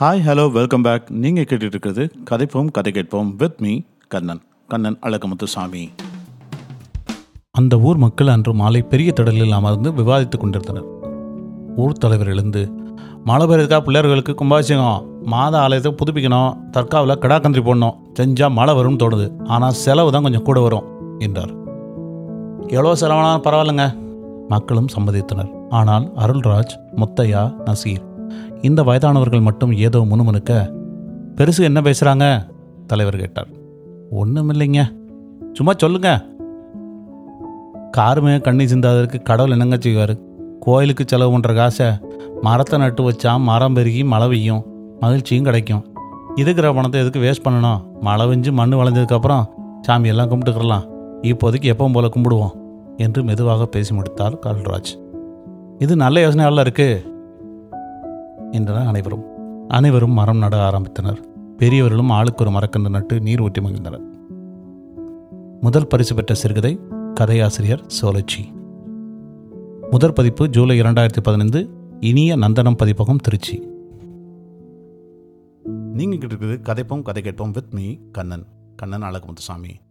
Hi hello welcome back நீங்கள் கேட்டுட்டு இருக்கிறது கதைப்போம் கதை கேட்போம் வித் மீ கண்ணன். கண்ணன் அழகமுத்துசாமி. அந்த ஊர் மக்கள் அன்று மாலை பெரிய திடலில் அமர்ந்து விவாதித்துக் கொண்டிருந்தனர். ஊர் தலைவர் எழுந்து மழை பெய்யறதுக்கா பிள்ளைகளுக்கு கும்பாபிஷேகம்? மாத ஆலயத்தை புதுப்பிக்கணும் தற்காவில் கடாக்கந்திரி போடணும் செஞ்சால் மழை வரும்னு தோணுது. ஆனால் செலவு தான் கொஞ்சம் கூட வரும் என்றார். எவ்வளோ செலவானாலும் பரவாயில்லைங்க மக்களும் சம்மதித்தனர். ஆனால் அருள்ராஜ் முத்தையா நசீர் இந்த வயதானவர்கள் மட்டும் ஏதோ முணுமுணுக்க பெருசு என்ன பேசுகிறாங்க தலைவர் கேட்டார். ஒன்றும் இல்லைங்க சும்மா சொல்லுங்க. காருமே கண்ணி சிந்தாததற்கு கடவுள் என்னங்க செய்வார்? கோயிலுக்கு செலவு பண்ணுற காசை மரத்தை நட்டு வச்சா மரம் பெருகி மழை பெய்யும். மகிழ்ச்சியும் கிடைக்கும். இருக்கிற பணத்தை எதுக்கு வேஸ்ட் பண்ணணும்? மழை பெஞ்சு மண் வளைஞ்சதுக்கப்புறம் சாமியெல்லாம் கும்பிட்டுக்கிறலாம். இப்போதைக்கு எப்பவும் போல கும்பிடுவோம். என்று மெதுவாக பேசி முடித்தார் கால்ராஜ். இது நல்ல யோசனையால இருக்குது என்றனர் அனைவரும். அனைவரும் மரம் நட ஆரம்பித்தனர். பெரியவர்களும் ஆளுக்கு ஒரு மரக்கன்று நட்டு நீர் ஊற்றி மகிழ்ந்தனர். முதல் பரிசு பெற்ற சிறுகதை கதையாசிரியர் சோலச்சி. முதற் பதிப்பு ஜூலை இரண்டாயிரத்தி பதினைந்து இனிய நந்தனம் பதிப்பகம் திருச்சி. நீங்கள் கிட்ட இருக்குது கதைப்போம் கதை கேட்போம் வித் மீ கண்ணன். கண்ணன் அழகுமுத்துசாமி.